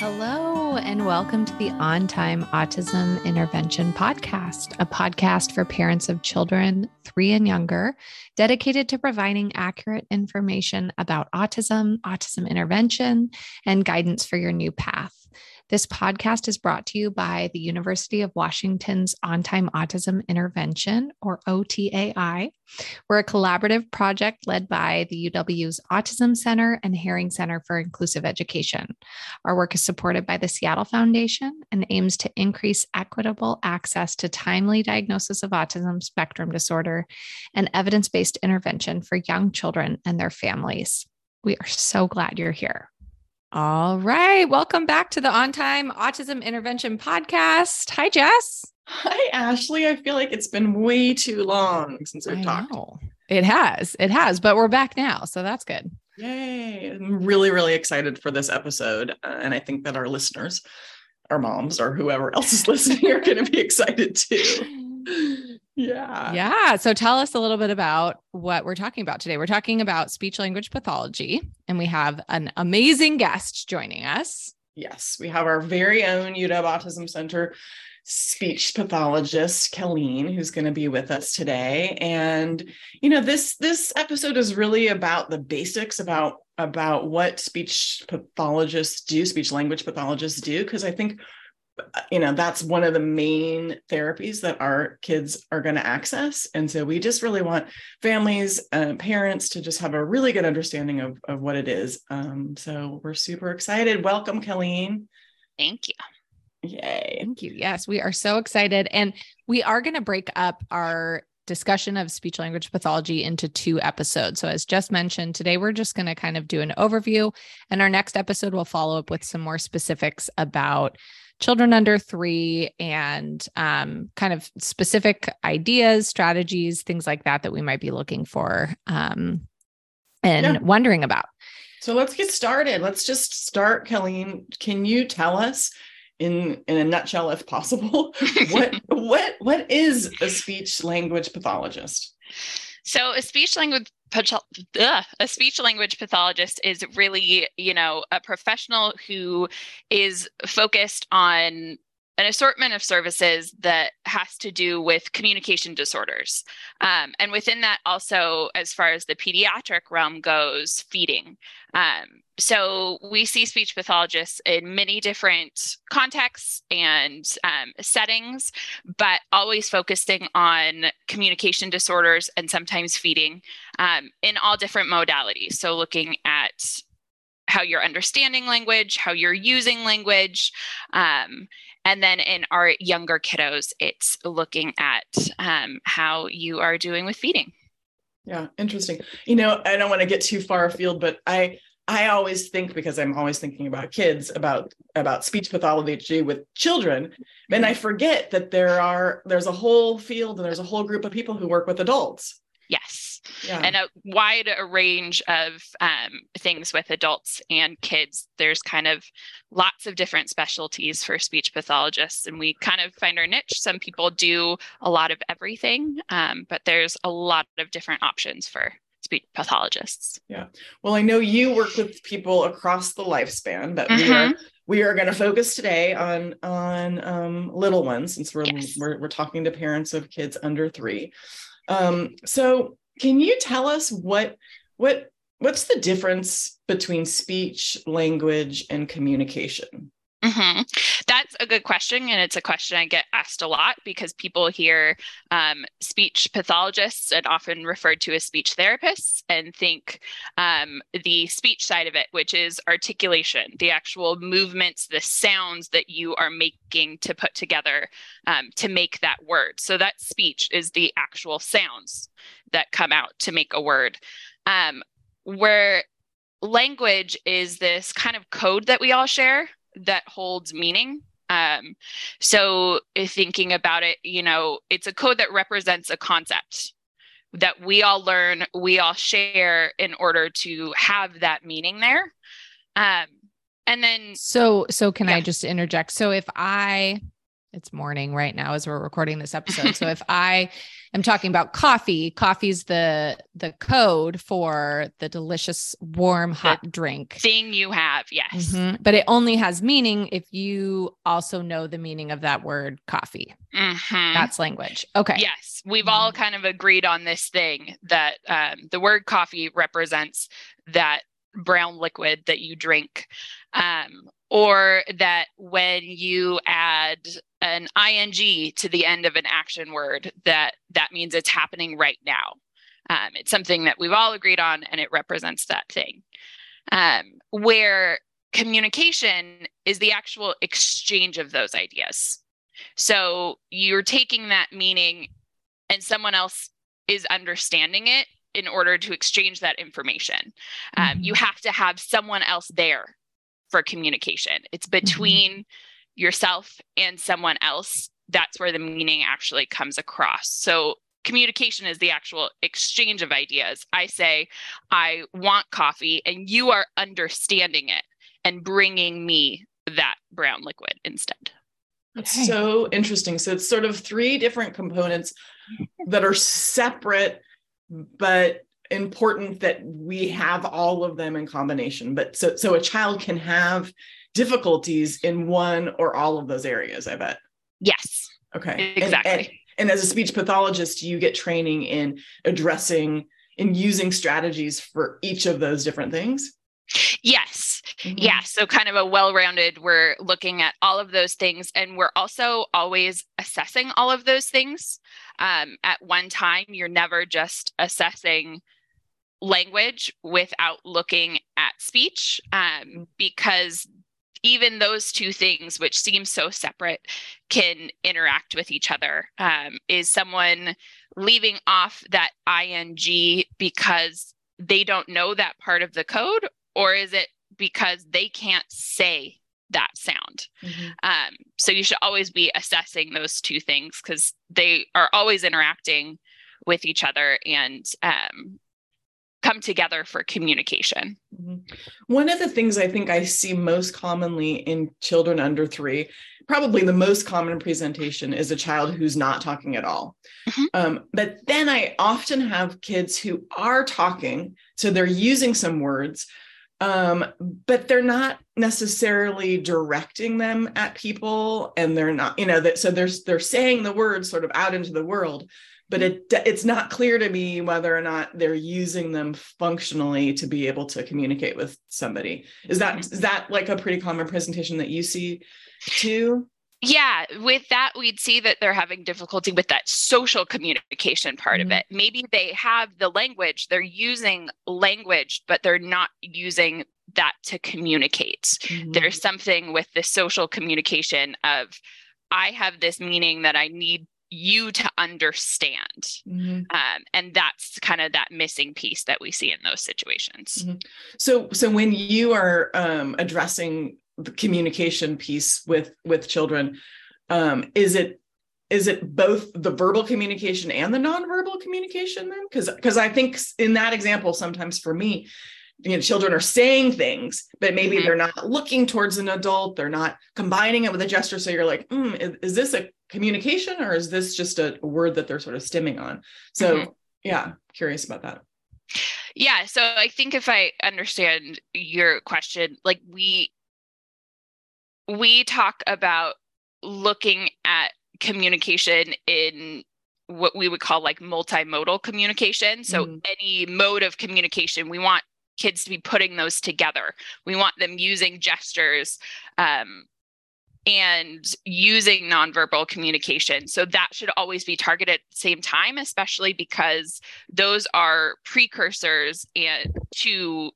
Hello, and welcome to the On Time Autism Intervention Podcast, a podcast for parents of children three and younger, dedicated to providing accurate information about autism, autism intervention, and guidance for your new path. This podcast is brought to you by the University of Washington's On Time Autism Intervention, or OTAI. We're a collaborative project led by the UW's Autism Center and Haring Center for Inclusive Education. Our work is supported by the Seattle Foundation and aims to increase equitable access to timely diagnosis of autism spectrum disorder and evidence based intervention for young children and their families. We are so glad you're here. All right. Welcome back to the On Time Autism Intervention Podcast. Hi, Jess. Hi, Ashley. I feel like it's been way too long since we've I talked. Know. It has. It has, but we're back now. So that's good. Yay. I'm really, really excited for this episode. Uh, and I think that our listeners, our moms, or whoever else is listening are going to be excited too. Yeah. Yeah. So tell us a little bit about what we're talking about today. We're talking about speech language pathology, and we have an amazing guest joining us. Yes, we have our very own UW Autism Center speech pathologist Kelleen who's going to be with us today and you know this this episode is really about the basics about about what speech pathologists do speech language pathologists do because i think you know that's one of the main therapies that our kids are going to access. And so we just really want families and parents to just have a really good understanding of, of what it is. Um, so we're super excited. Welcome Kelleen thank you. Yay. Thank you. Yes we are so excited. And we are going to break up our discussion of speech language pathology into two episodes. So, as just mentioned, today we're just going to kind of do an overview, and our next episode will follow up with some more specifics about children under three and um, kind of specific ideas, strategies, things like that that we might be looking for um, and yeah. wondering about. So let's get started. Let's just start, Kelleen. Can you tell us in in a nutshell, if possible, what what what is a speech language pathologist? So a speech language ugh, a speech language pathologist is really, you know, a professional who is focused on an assortment of services that has to do with communication disorders. Um, and within that, also, as far as the pediatric realm goes, feeding. Um, so we see speech pathologists in many different contexts and um, settings, but always focusing on communication disorders and sometimes feeding um, in all different modalities. So looking at how you're understanding language, how you're using language. Um, and then in our younger kiddos, it's looking at um, how you are doing with feeding. Yeah, interesting. You know, I don't want to get too far afield, but I I always think because I'm always thinking about kids about about speech pathology with children, and I forget that there are there's a whole field and there's a whole group of people who work with adults. Yes. Yeah. And a wide range of um, things with adults and kids. There's kind of lots of different specialties for speech pathologists, and we kind of find our niche. Some people do a lot of everything, um, but there's a lot of different options for speech pathologists. Yeah. Well, I know you work with people across the lifespan, but mm-hmm. we are we are going to focus today on on um, little ones since we're, yes. we're we're talking to parents of kids under three. Um, so can you tell us what what what's the difference between speech, language, and communication? Mm-hmm. That's a good question. And it's a question I get asked a lot because people hear um, speech pathologists and often referred to as speech therapists and think um, the speech side of it, which is articulation, the actual movements, the sounds that you are making to put together um, to make that word. So that speech is the actual sounds that come out to make a word. Um, where language is this kind of code that we all share that holds meaning. Um, so thinking about it, you know, it's a code that represents a concept that we all learn, we all share in order to have that meaning there. Um, and then so so can yeah. I just interject? So if I it's morning right now as we're recording this episode. so if I am talking about coffee, coffee's the the code for the delicious warm hot the drink thing you have. Yes. Mm-hmm. But it only has meaning if you also know the meaning of that word coffee. Mm-hmm. That's language. Okay. Yes. We've all mm-hmm. kind of agreed on this thing that um, the word coffee represents that brown liquid that you drink um, or that when you add an ing to the end of an action word that that means it's happening right now. Um, it's something that we've all agreed on and it represents that thing. Um, where communication is the actual exchange of those ideas. So you're taking that meaning and someone else is understanding it in order to exchange that information. Um, mm-hmm. you have to have someone else there for communication. It's mm-hmm. between mm-hmm. yourself and someone else. That's where the meaning actually comes across. So, communication is the actual exchange of ideas. I say, I want coffee, and you are understanding it and bringing me that brown liquid instead. That's okay. so interesting. So, it's sort of three different components that are separate, but important that we have all of them in combination but so so a child can have difficulties in one or all of those areas i bet yes okay exactly and, and, and as a speech pathologist you get training in addressing and using strategies for each of those different things Yes. Mm-hmm. Yeah. So, kind of a well rounded, we're looking at all of those things. And we're also always assessing all of those things. Um, at one time, you're never just assessing language without looking at speech um, because even those two things which seem so separate can interact with each other. Um, is someone leaving off that ing because they don't know that part of the code or is it because they can't say that sound? Mm-hmm. um, so you should always be assessing those two things because they are always interacting with each other and um, come together for communication. Mm-hmm. One of the things I think I see most commonly in children under three, probably the most common presentation is a child who's not talking at all. Mm-hmm. Um, but then I often have kids who are talking, so they're using some words. Um, but they're not necessarily directing them at people and they're not you know that so they're they're saying the words sort of out into the world but it it's not clear to me whether or not they're using them functionally to be able to communicate with somebody is that is that like a pretty common presentation that you see too yeah with that we'd see that they're having difficulty with that social communication part mm-hmm. of it maybe they have the language they're using language but they're not using that to communicate mm-hmm. there's something with the social communication of i have this meaning that i need you to understand mm-hmm. um, and that's kind of that missing piece that we see in those situations mm-hmm. so so when you are um, addressing the communication piece with with children um, is it is it both the verbal communication and the nonverbal communication then because because i think in that example sometimes for me you know children are saying things but maybe mm-hmm. they're not looking towards an adult they're not combining it with a gesture so you're like mm, is, is, this a communication or is this just a word that they're sort of stimming on so mm-hmm. yeah curious about that yeah so i think if i understand your question like we we talk about looking at communication in what we would call like multimodal communication. So, mm. any mode of communication, we want kids to be putting those together. We want them using gestures, um, and using nonverbal communication. So that should always be targeted at the same time, especially because those are precursors and to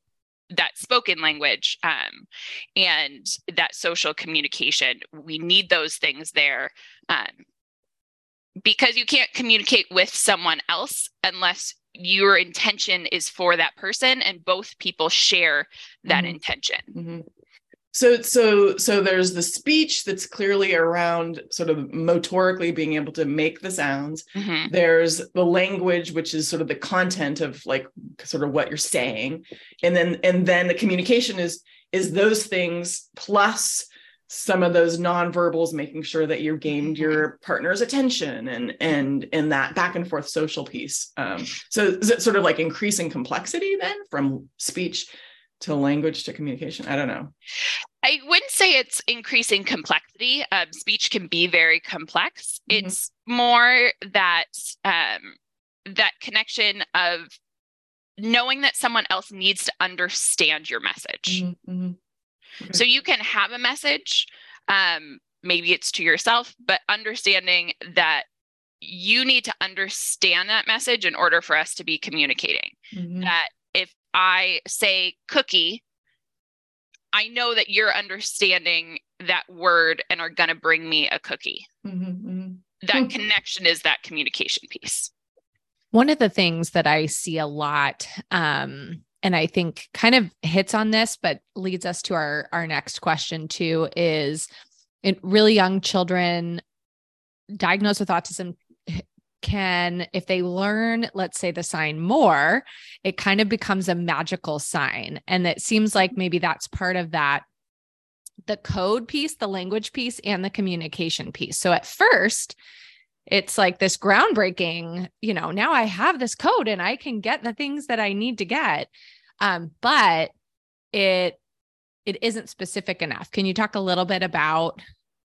that spoken language um, and that social communication. We need those things there um, because you can't communicate with someone else unless your intention is for that person and both people share that mm-hmm. intention. Mm-hmm so so so there's the speech that's clearly around sort of motorically being able to make the sounds mm-hmm. there's the language which is sort of the content of like sort of what you're saying and then and then the communication is is those things plus some of those nonverbals making sure that you've gained Mm-hmm. your partner's attention and and and that back and forth social piece um, so is it sort of like increasing complexity then from speech to language to communication i don't know I wouldn't say it's increasing complexity. Um, speech can be very complex. Mhm. It's more that um, that connection of knowing that someone else needs to understand your message. Mhm, mhm. So you can have a message, um, maybe it's to yourself, but understanding that you need to understand that message in order for us to be communicating. Mhm. That if I say cookie, I know that you're understanding that word and are going to bring me a cookie. Mhm, mhm. That Hmm. connection is that communication piece. One of the things that I see a lot, um, and I think kind of hits on this, but leads us to our our next question too, is in really young children diagnosed with autism can, if they learn, let's say the sign more, it kind of becomes a magical sign. And it seems like maybe that's part of that the code piece, the language piece, and the communication piece. So at first, it's like this groundbreaking, you know, now I have this code and I can get the things that I need to get. Um, but it it isn't specific enough. Can you talk a little bit about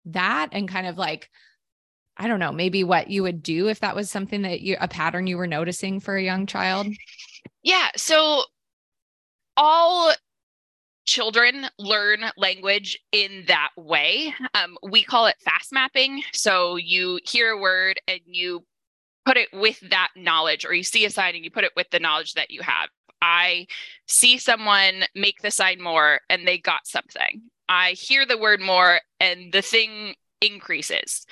that and kind of like I don't know, maybe what you would do if that was something that you a pattern you were noticing for a young child? Yeah. So all children learn language in that way. Um, we call it fast mapping. So you hear a word and you put it with that knowledge, or you see a sign and you put it with the knowledge that you have. I see someone make the sign more and they got something. I hear the word more and the thing increases.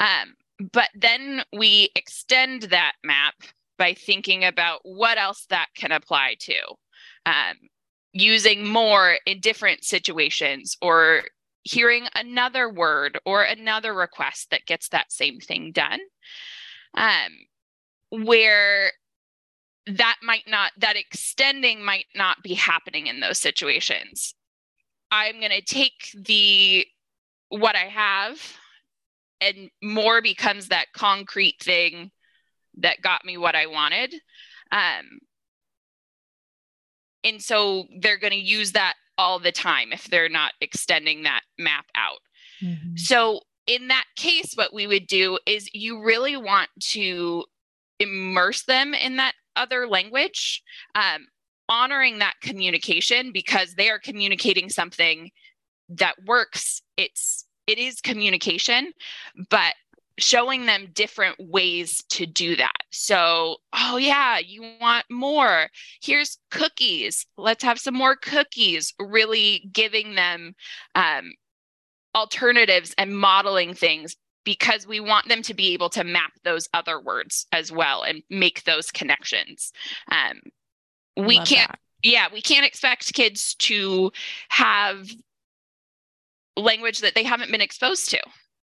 Um, but then we extend that map by thinking about what else that can apply to. Um, using more in different situations or hearing another word or another request that gets that same thing done. Um, where that might not, that extending might not be happening in those situations. I'm going to take the, what I have and more becomes that concrete thing that got me what I wanted. Um, and so they're going to use that all the time if they're not extending that map out. So, in that case, what we would do is you really want to immerse them in that other language, um, honoring that communication because they are communicating something that works. It's it is communication, but showing them different ways to do that. So, oh yeah, you want more. Here's cookies. Let's have some more cookies. Really giving them um, alternatives and modeling things because we want them to be able to map those other words as well and make those connections. Um, we Love can't, that. yeah, we can't expect kids to have language that they haven't been exposed to.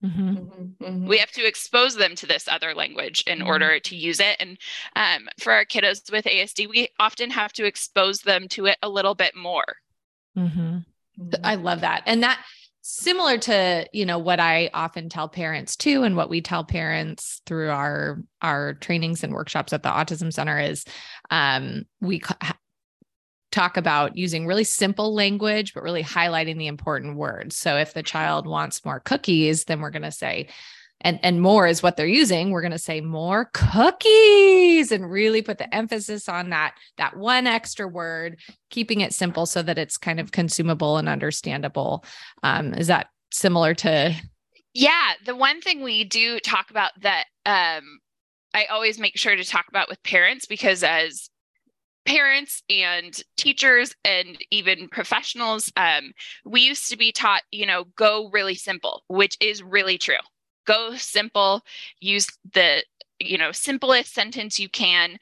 Mhm. Mhm, mhm. We have to expose them to this other language in Mhm. order to use it. And um, for our kiddos with ASD, we often have to expose them to it a little bit more. Mhm. Mhm. I love that. And that similar to, you know, what I often tell parents too and what we tell parents through our our trainings and workshops at the autism center is um we ca- ha- talk about using really simple language but really highlighting the important words. So if the child wants more cookies, then we're going to say and and more is what they're using we're going to say more cookies and really put the emphasis on that that one extra word keeping it simple so that it's kind of consumable and understandable um is that similar to Yeah, the one thing we do talk about that um, I always make sure to talk about with parents because as parents and teachers and even professionals, um, we used to be taught, you know, go really simple, which is really true. Go simple, use the you know simplest sentence you can,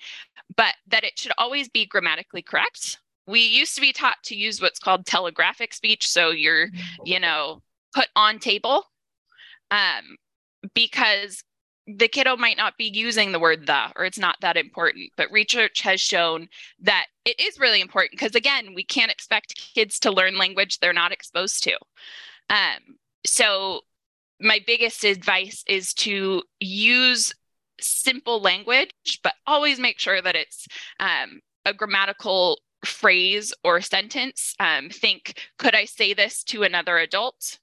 but that it should always be grammatically correct. We used to be taught to use what's called telegraphic speech, so you're you know put on table um, because the kiddo might not be using the word the or it's not that important but research has shown that it is really important because again we can't expect kids to learn language they're not exposed to um, so my biggest advice is to use simple language, but always make sure that it's um, a grammatical phrase or sentence. Um, think, could I say this to another adult?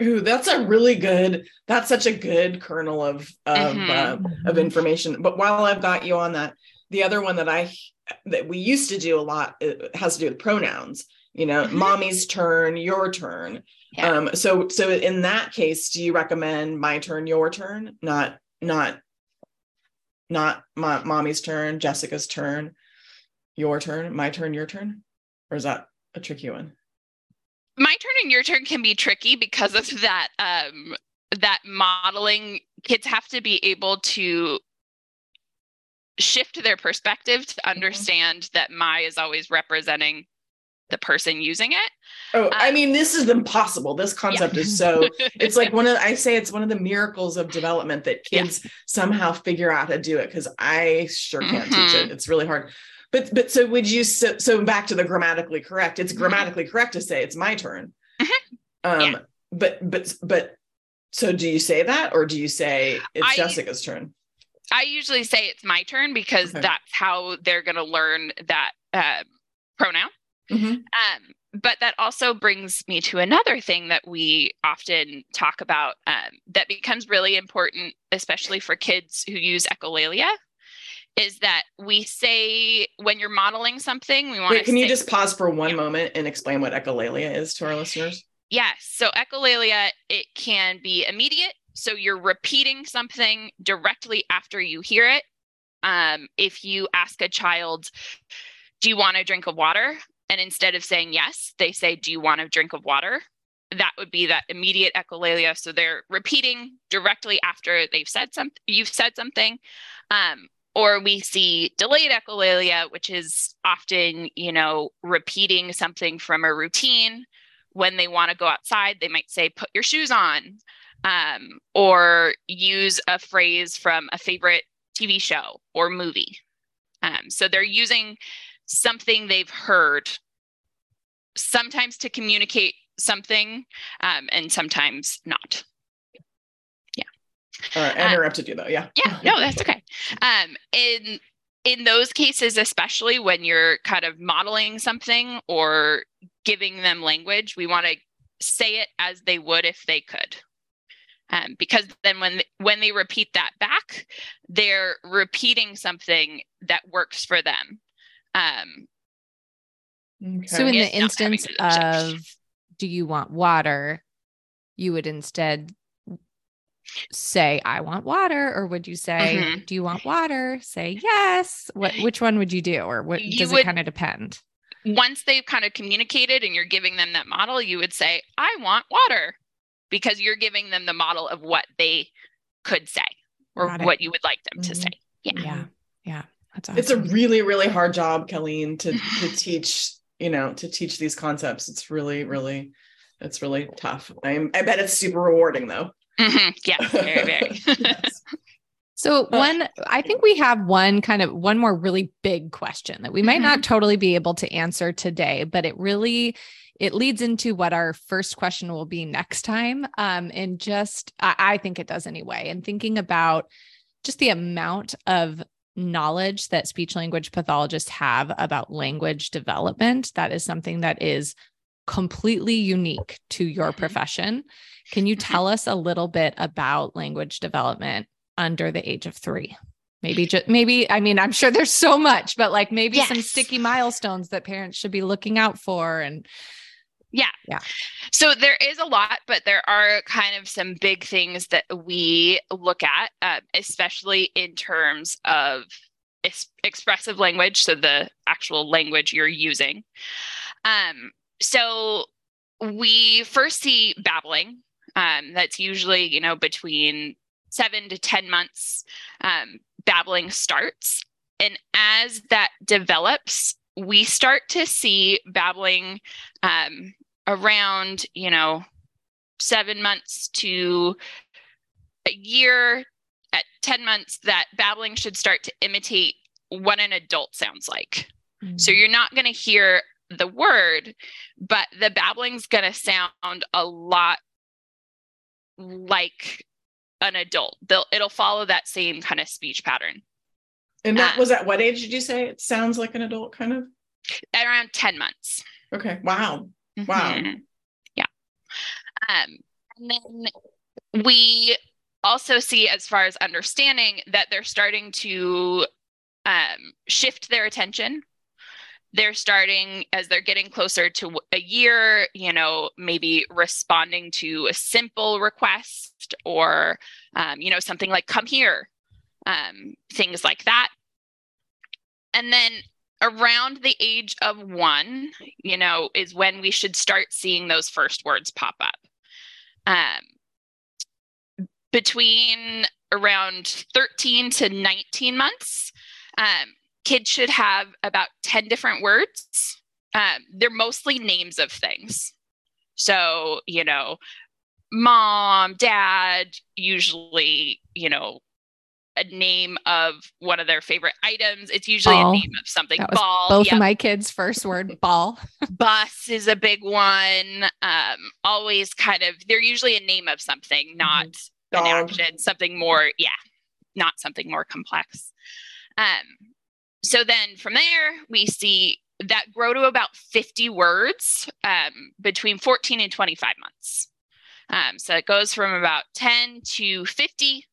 Ooh, that's a really good. That's such a good kernel of of mm-hmm. uh, of information. But while I've got you on that, the other one that I that we used to do a lot has to do with pronouns. You know, mm-hmm. mommy's turn, your turn. Yeah. Um, so so in that case, do you recommend my turn, your turn, not not not my mommy's turn, Jessica's turn, your turn, my turn, your turn? Or is that a tricky one? My turn and your turn can be tricky because of that um that modeling kids have to be able to shift their perspective to mm-hmm. understand mm-hmm. that my is always representing the person using it. Oh, um, I mean, this is impossible. This concept yeah. is so, it's like one of, I say it's one of the miracles of development that kids yeah. somehow figure out how to do it because I sure can't mm-hmm. teach it. Mm-hmm. It's really hard. But, but so would you, so, so back to the grammatically correct, it's mm-hmm. grammatically correct to say it's my turn. Mm-hmm. Um, yeah. but, but, but, so do you say that or do you say it's I, Jessica's turn? I usually say it's my turn because okay. that's how they're going to learn that uh, pronoun. Mm-hmm. Um, but that also brings me to another thing that we often talk about um, that becomes really important, especially for kids who use echolalia, is that we say when you're modeling something, we want to. Can you just pause for one yeah. moment and explain what echolalia is to our listeners? Yes. So echolalia, it can be immediate. So you're repeating something directly after you hear it. Um, if you ask a child, "Do you want a drink of water?" And instead of saying yes, they say, Do you want a drink of water? That would be that immediate echolalia. So they're repeating directly after they've said something, you've said something. Um, or we see delayed echolalia, which is often, you know, repeating something from a routine. When they want to go outside, they might say, put your shoes on, um, or use a phrase from a favorite TV show or movie. Um, so they're using something they've heard, sometimes to communicate something um, and sometimes not. Yeah. All right, I interrupted uh, you though. Yeah. Yeah, no, that's okay. Um, in in those cases, especially when you're kind of modeling something or giving them language, we want to say it as they would if they could. Um, because then when when they repeat that back, they're repeating something that works for them. Um, okay. So, in the instance of do you want water, you would instead say I want water, or would you say mm-hmm. Do you want water? Say yes. What which one would you do, or what you does would, it kind of depend? Once they've kind of communicated and you're giving them that model, you would say I want water because you're giving them the model of what they could say or what you would like them mm-hmm. to say. Yeah. Yeah. Yeah. That's awesome. It's a really, really hard job, Kelleen, to to teach, you know, to teach these concepts. It's really, really, it's really tough. I'm, I bet it's super rewarding though. Mm-hmm. Yeah, very, very. yes. So one, I think we have one kind of one more really big question that we might mm-hmm. not totally be able to answer today, but it really it leads into what our first question will be next time. Um, and just I, I think it does anyway. And thinking about just the amount of knowledge that speech language pathologists have about language development. That is something that is completely unique to your mm-hmm. profession. Can you tell us a little bit about language development under the age of three? Maybe just maybe, I mean, I'm sure there's so much, but like maybe yes. some sticky milestones that parents should be looking out for and yeah. Yeah. So there is a lot, but there are kind of some big things that we look at, uh, especially in terms of es- expressive language. So the actual language you're using. Um, so we first see babbling. Um, that's usually, you know, between seven to 10 months, um, babbling starts. And as that develops, we start to see babbling um, around, you know, seven months to a year. At 10 months, that babbling should start to imitate what an adult sounds like. Mm-hmm. So you're not going to hear the word, but the babbling's going to sound a lot like an adult. They'll it'll follow that same kind of speech pattern. And that uh, was at what age did you say? It sounds like an adult kind of? Around 10 months. Okay. Wow. Wow. Mm-hmm. Yeah. Um, and then we also see, as far as understanding, that they're starting to um, shift their attention. They're starting, as they're getting closer to a year, you know, maybe responding to a simple request or, um, you know, something like come here, um, things like that. And then around the age of one, you know, is when we should start seeing those first words pop up. Um, between around 13 to 19 months, um, kids should have about 10 different words. Um, they're mostly names of things. So, you know, mom, dad, usually, you know, a name of one of their favorite items. It's usually ball. a name of something. That ball. both yep. of my kids' first word, ball. Bus is a big one. Um, always kind of, they're usually a name of something, mm-hmm. not mm-hmm. an action, something more, yeah, not something more complex. Um, so then from there, we see that grow to about 50 words um, between 14 and 25 months. Um, so it goes from about 10 to 50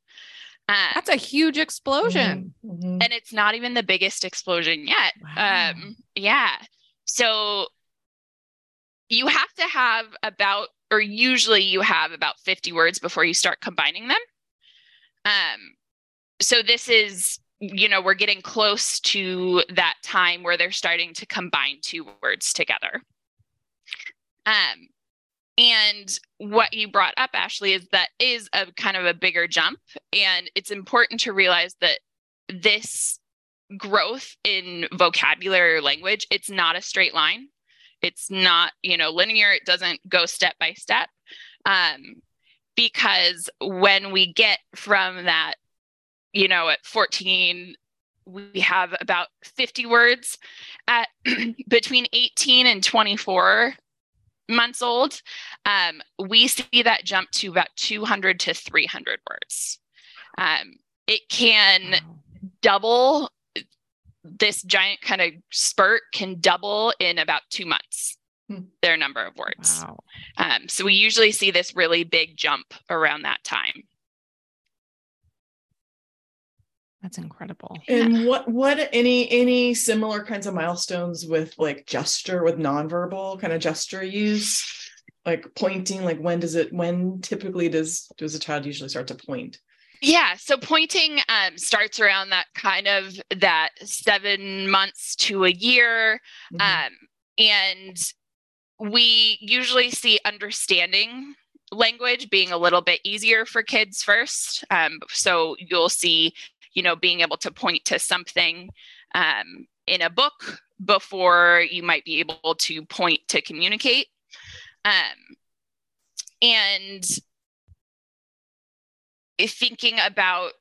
um, That's a huge explosion. Mm-hmm. And it's not even the biggest explosion yet. Wow. Um, yeah. So you have to have about, or usually you have about 50 words before you start combining them. Um, so this is, you know, we're getting close to that time where they're starting to combine two words together. Um, and what you brought up, Ashley, is that is a kind of a bigger jump. And it's important to realize that this growth in vocabulary or language, it's not a straight line. It's not, you know, linear. It doesn't go step by step. Um, because when we get from that, you know, at 14, we have about 50 words at between 18 and 24 months old, um, we see that jump to about 200 to 300 words. Um, it can double this giant kind of spurt can double in about two months hmm. their number of words. Wow. Um, so we usually see this really big jump around that time. That's incredible. And what what any any similar kinds of milestones with like gesture with nonverbal kind of gesture use? Like pointing, like when does it when typically does does a child usually start to point? Yeah, so pointing um, starts around that kind of that seven months to a year, mm-hmm. um, and we usually see understanding language being a little bit easier for kids first. Um, so you'll see you know being able to point to something um, in a book before you might be able to point to communicate. Um, and thinking about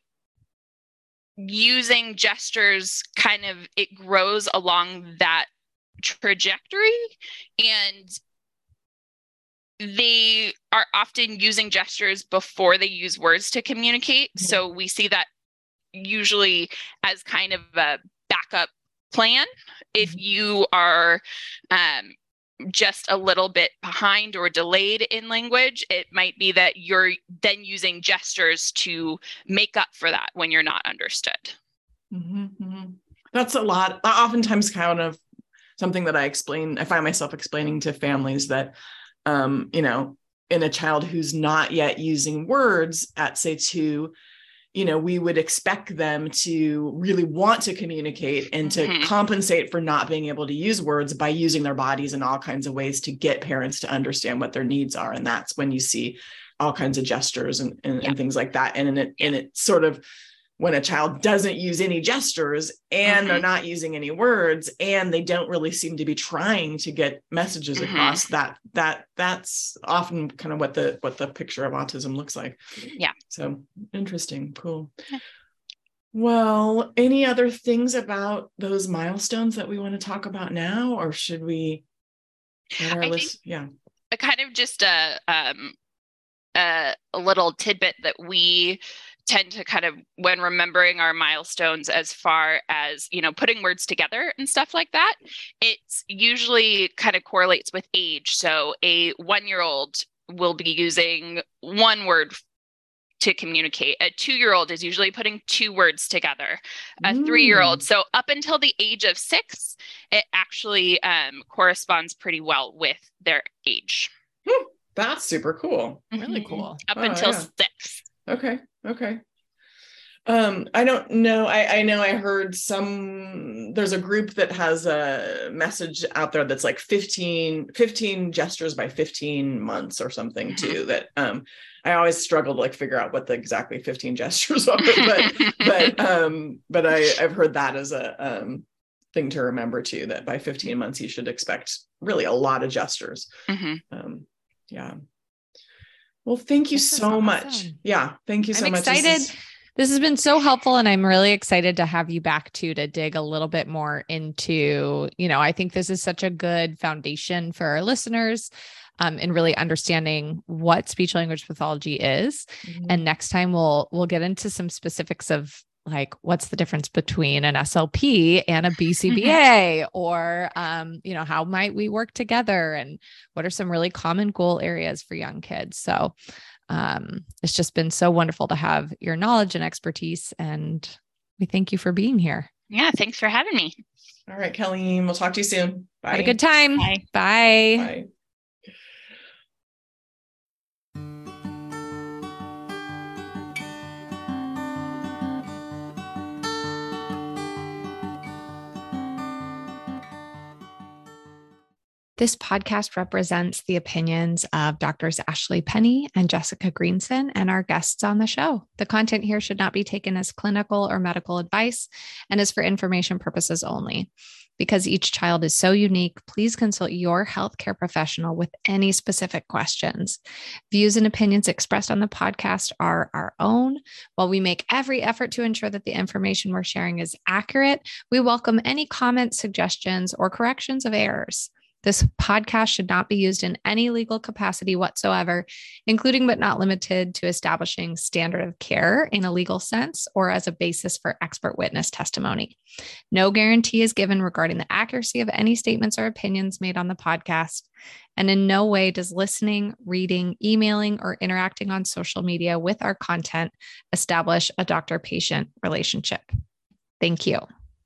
using gestures kind of it grows along that trajectory. And they are often using gestures before they use words to communicate. Mm-hmm. so we see that usually as kind of a backup plan if mm-hmm. you are um, just a little bit behind or delayed in language it might be that you're then using gestures to make up for that when you're not understood mm-hmm, mm-hmm. that's a lot oftentimes kind of something that i explain i find myself explaining to families that um, you know in a child who's not yet using words at say two you know we would expect them to really want to communicate and to mm-hmm. compensate for not being able to use words by using their bodies in all kinds of ways to get parents to understand what their needs are and that's when you see all kinds of gestures and, and, yeah. and things like that and, and it and it sort of when a child doesn't use any gestures and mm-hmm. they're not using any words and they don't really seem to be trying to get messages mm-hmm. across that that that's often kind of what the what the picture of autism looks like yeah so interesting cool yeah. well any other things about those milestones that we want to talk about now or should we I list? think yeah a kind of just a um a, a little tidbit that we tend to kind of when remembering our milestones as far as you know putting words together and stuff like that it's usually kind of correlates with age. So a one year old will be using one word to communicate. A two year old is usually putting two words together. A three year old so up until the age of six it actually um, corresponds pretty well with their age. That's super cool. Really mm-hmm. cool. Up oh, until yeah. six Okay. Okay. Um, I don't know. I, I know I heard some, there's a group that has a message out there that's like 15, 15 gestures by 15 months or something too, that, um, I always struggle to like figure out what the exactly 15 gestures are, but, but, um, but I, I've heard that as a, um, thing to remember too, that by 15 months, you should expect really a lot of gestures. Mm-hmm. Um, yeah. Well, thank you this so awesome. much. Yeah. Thank you so I'm much. Excited. This, is- this has been so helpful. And I'm really excited to have you back too to dig a little bit more into, you know, I think this is such a good foundation for our listeners. Um, and really understanding what speech language pathology is. Mm-hmm. And next time we'll we'll get into some specifics of like what's the difference between an SLP and a BCBA or um, you know how might we work together? And what are some really common goal areas for young kids? So um, it's just been so wonderful to have your knowledge and expertise and we thank you for being here. Yeah thanks for having me. All right kelly we'll talk to you soon. Bye Have a good time. Bye. Bye, bye. This podcast represents the opinions of Doctors Ashley Penney and Jessica Greenson and our guests on the show. The content here should not be taken as clinical or medical advice and is for information purposes only. Because each child is so unique, please consult your healthcare professional with any specific questions. Views and opinions expressed on the podcast are our own. While we make every effort to ensure that the information we're sharing is accurate, we welcome any comments, suggestions, or corrections of errors. This podcast should not be used in any legal capacity whatsoever, including but not limited to establishing standard of care in a legal sense or as a basis for expert witness testimony. No guarantee is given regarding the accuracy of any statements or opinions made on the podcast. And in no way does listening, reading, emailing, or interacting on social media with our content establish a doctor patient relationship. Thank you.